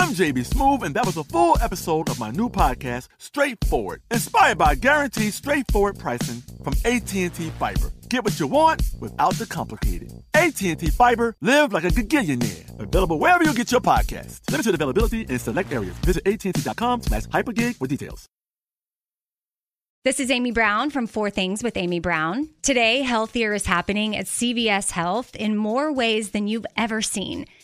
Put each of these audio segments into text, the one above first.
I'm JB Smooth, and that was a full episode of my new podcast, Straightforward, inspired by guaranteed straightforward pricing from AT&T Fiber. Get what you want without the complicated. AT&T Fiber, live like a gigillionaire. Available wherever you get your podcast. Limited availability in select areas. Visit AT&T.com slash hypergig for details. This is Amy Brown from Four Things with Amy Brown. Today, healthier is happening at CVS Health in more ways than you've ever seen.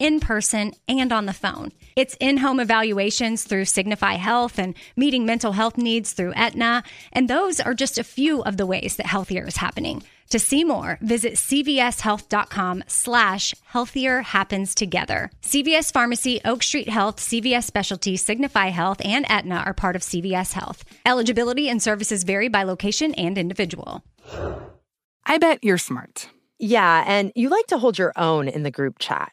in person, and on the phone. It's in home evaluations through Signify Health and meeting mental health needs through Aetna. And those are just a few of the ways that healthier is happening. To see more, visit cvshealth.com slash healthier happens together. CVS Pharmacy, Oak Street Health, CVS Specialty, Signify Health, and Aetna are part of CVS Health. Eligibility and services vary by location and individual. I bet you're smart. Yeah, and you like to hold your own in the group chat.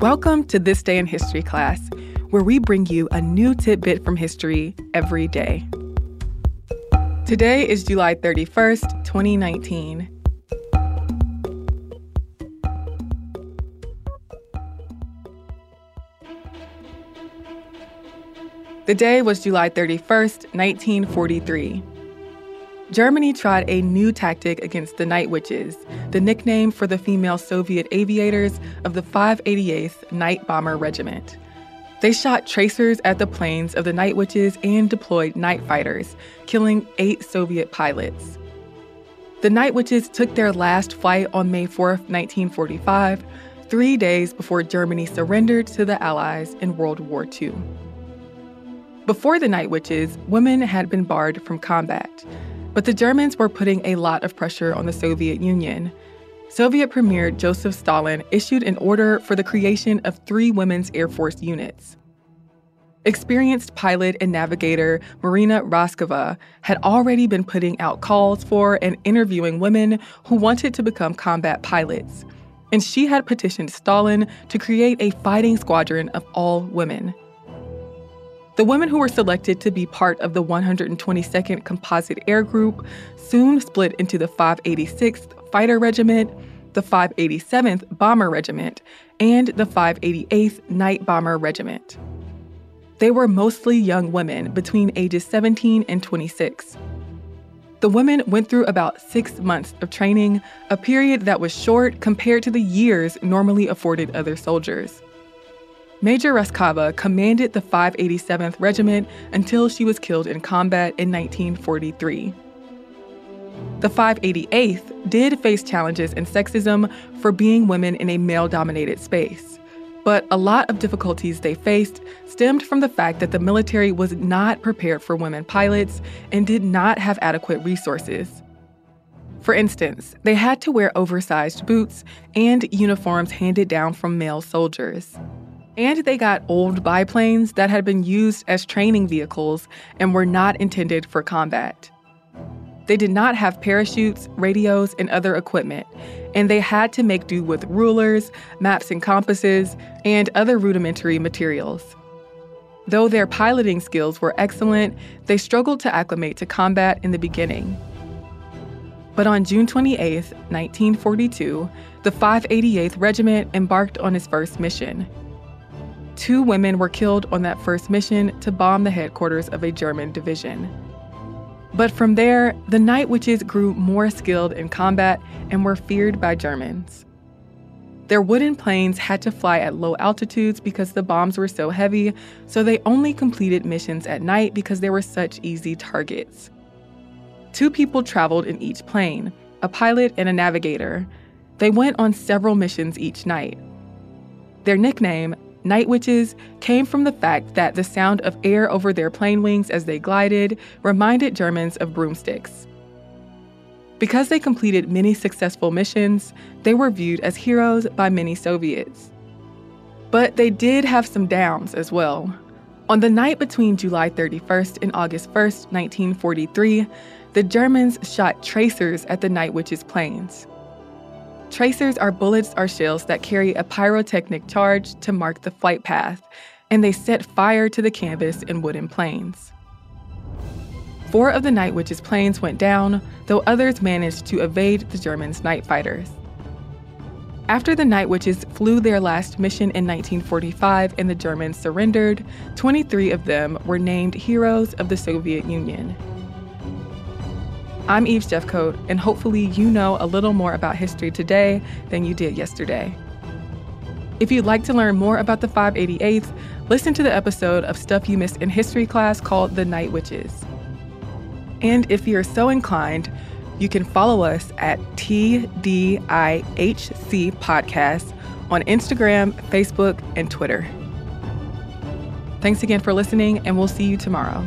Welcome to This Day in History class, where we bring you a new tidbit from history every day. Today is July 31st, 2019. The day was July 31st, 1943. Germany tried a new tactic against the Night Witches, the nickname for the female Soviet aviators of the 588th Night Bomber Regiment. They shot tracers at the planes of the Night Witches and deployed night fighters, killing eight Soviet pilots. The Night Witches took their last flight on May 4, 1945, three days before Germany surrendered to the Allies in World War II. Before the Night Witches, women had been barred from combat, but the Germans were putting a lot of pressure on the Soviet Union. Soviet Premier Joseph Stalin issued an order for the creation of three women's Air Force units. Experienced pilot and navigator Marina Raskova had already been putting out calls for and interviewing women who wanted to become combat pilots, and she had petitioned Stalin to create a fighting squadron of all women. The women who were selected to be part of the 122nd Composite Air Group soon split into the 586th Fighter Regiment, the 587th Bomber Regiment, and the 588th Night Bomber Regiment. They were mostly young women between ages 17 and 26. The women went through about six months of training, a period that was short compared to the years normally afforded other soldiers. Major Raskova commanded the 587th Regiment until she was killed in combat in 1943. The 588th did face challenges and sexism for being women in a male dominated space. But a lot of difficulties they faced stemmed from the fact that the military was not prepared for women pilots and did not have adequate resources. For instance, they had to wear oversized boots and uniforms handed down from male soldiers. And they got old biplanes that had been used as training vehicles and were not intended for combat. They did not have parachutes, radios, and other equipment, and they had to make do with rulers, maps and compasses, and other rudimentary materials. Though their piloting skills were excellent, they struggled to acclimate to combat in the beginning. But on June 28, 1942, the 588th Regiment embarked on its first mission. Two women were killed on that first mission to bomb the headquarters of a German division. But from there, the Night Witches grew more skilled in combat and were feared by Germans. Their wooden planes had to fly at low altitudes because the bombs were so heavy, so they only completed missions at night because they were such easy targets. Two people traveled in each plane a pilot and a navigator. They went on several missions each night. Their nickname, Night Witches came from the fact that the sound of air over their plane wings as they glided reminded Germans of broomsticks. Because they completed many successful missions, they were viewed as heroes by many Soviets. But they did have some downs as well. On the night between July 31st and August 1st, 1943, the Germans shot tracers at the Night Witches' planes. Tracers are bullets or shells that carry a pyrotechnic charge to mark the flight path, and they set fire to the canvas in wooden planes. Four of the Night Witches' planes went down, though others managed to evade the Germans' night fighters. After the Night Witches flew their last mission in 1945 and the Germans surrendered, 23 of them were named heroes of the Soviet Union. I'm Eve Jeffcoat, and hopefully, you know a little more about history today than you did yesterday. If you'd like to learn more about the 588th, listen to the episode of Stuff You Missed in History class called The Night Witches. And if you're so inclined, you can follow us at TDIHC Podcast on Instagram, Facebook, and Twitter. Thanks again for listening, and we'll see you tomorrow.